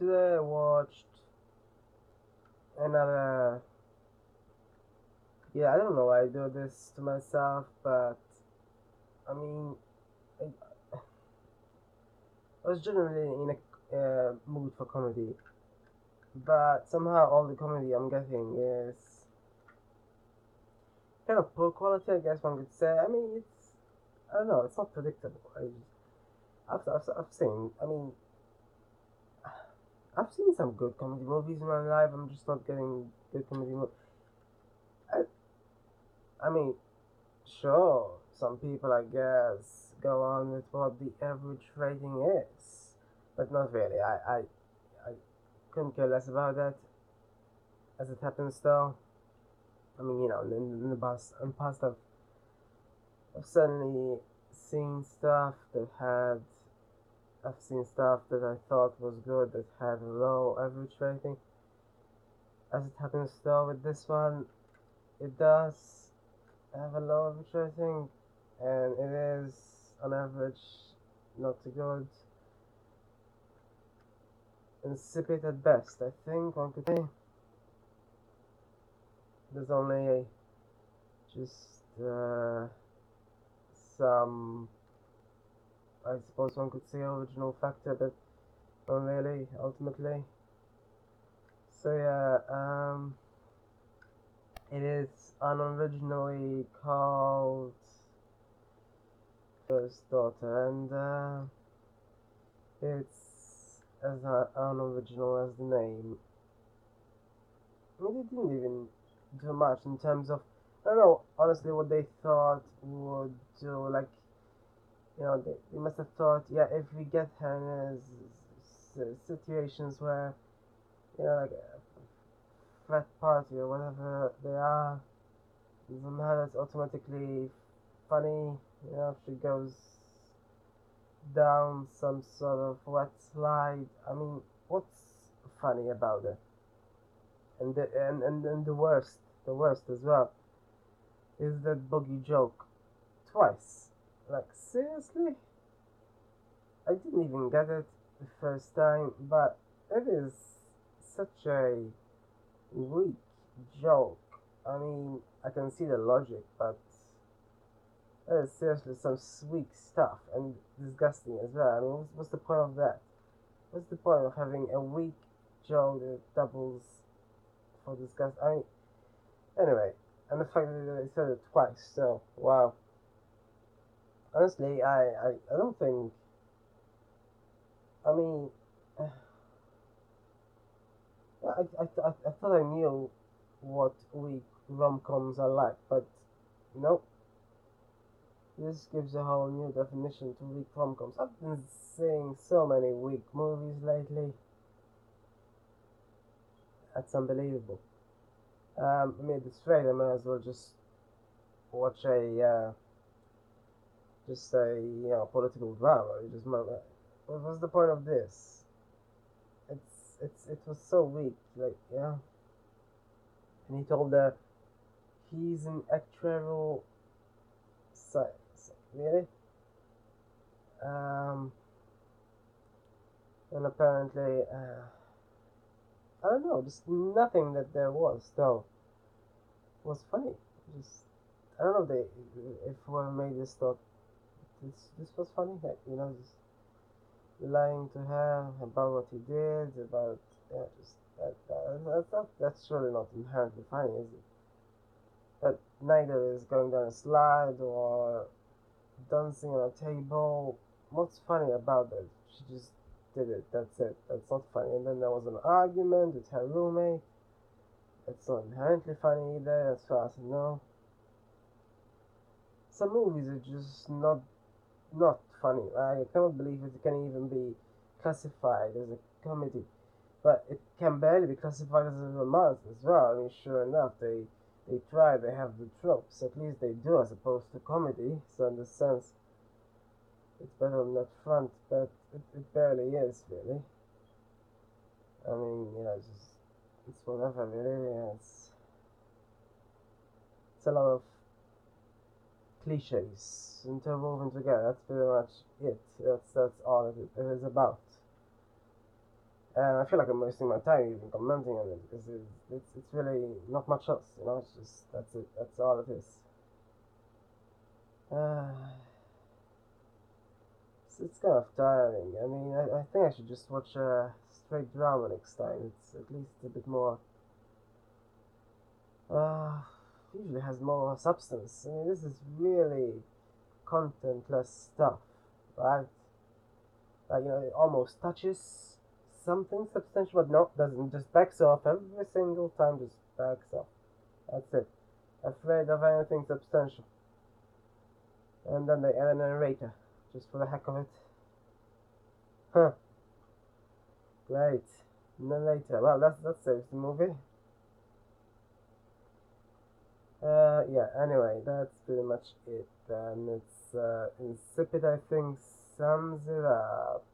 today I watched another. Yeah, I don't know why I do this to myself, but I mean, I, I was generally in a uh, mood for comedy, but somehow all the comedy I'm getting is kind of poor quality, I guess one could say. I mean, it's I don't know, it's not predictable. I I've, I've, I've seen, I mean, I've seen some good comedy movies in my life. I'm just not getting good comedy movies. I, I mean, sure, some people, I guess, go on with what the average rating is, but not really. I, I, I couldn't care less about that. As it happens, though, I mean, you know, in, in the past, in the past, I've, I've suddenly seen stuff that had I've seen stuff that I thought was good that had a low average rating. As it happens though with this one, it does have a low average rating and it is on average not too good. Insipid at best, I think one could say. There's only just uh, some I suppose one could say original factor, but not really, ultimately. So yeah, um, it is unoriginally called First Daughter, and uh, it's as unoriginal as the name. They didn't even do much in terms of, I don't know, honestly, what they thought would do, like, you know, they, they must have thought, yeah, if we get her in situations where, you know, like a frat party or whatever they are, somehow that's automatically funny, you know, if she goes down some sort of wet slide. I mean, what's funny about it? And the, and, and, and the worst, the worst as well, is that boogie joke twice like, seriously? I didn't even get it the first time, but it is such a weak joke. I mean, I can see the logic, but it is seriously some weak stuff and disgusting as well. I mean, what's, what's the point of that? What's the point of having a weak joke that doubles for disgust? I mean, anyway, and the fact that they said it twice, so wow honestly, I, I, I don't think. I mean, I, I, I, I thought I knew what weak rom coms are like, but nope. This gives a whole new definition to weak rom coms. I've been seeing so many weak movies lately. That's unbelievable. Um, I mean, it's straight, I might as well just watch a. Uh, just say, you know, political drama. You just what was the point of this? It's it's it was so weak, like yeah. And he told her he's an actuarial science. Really? Um and apparently uh, I don't know, just nothing that there was though was funny. Just I don't know if they if whoever made this thought this this was funny that you know just lying to her about what he did about yeah just that, that that's not that's really not inherently funny is it? But neither is going down a slide or dancing on a table. What's funny about that? She just did it that's it that's not funny. And then there was an argument with her roommate. It's not inherently funny either as far as I know. Some movies are just not not funny. I cannot believe it can even be classified as a comedy. But it can barely be classified as a romance as well. I mean, sure enough, they they try, they have the tropes. At least they do, as opposed to comedy. So in the sense, it's better on that front, but it, it barely is really. I mean, you know, just it's whatever really. It's it's a lot of cliches interwoven together. That's pretty much it. That's that's all it is about. And I feel like I'm wasting my time even commenting on it because it's, it's, it's really not much else, you know. It's just that's it. That's all it is. Uh, it's, it's kind of tiring. I mean, I, I think I should just watch a straight drama next time. It's at least a bit more. Uh, usually has more substance. I mean, this is really contentless stuff, right? Like, you know, it almost touches something substantial, but no, doesn't. Just backs off every single time. Just backs off. That's it. Afraid of anything substantial. And then they add a narrator, just for the heck of it. Huh. Great. Narrator. Well, that that saves the movie. Uh, yeah. Anyway, that's pretty much it. And it's uh, insipid. I think sums it up.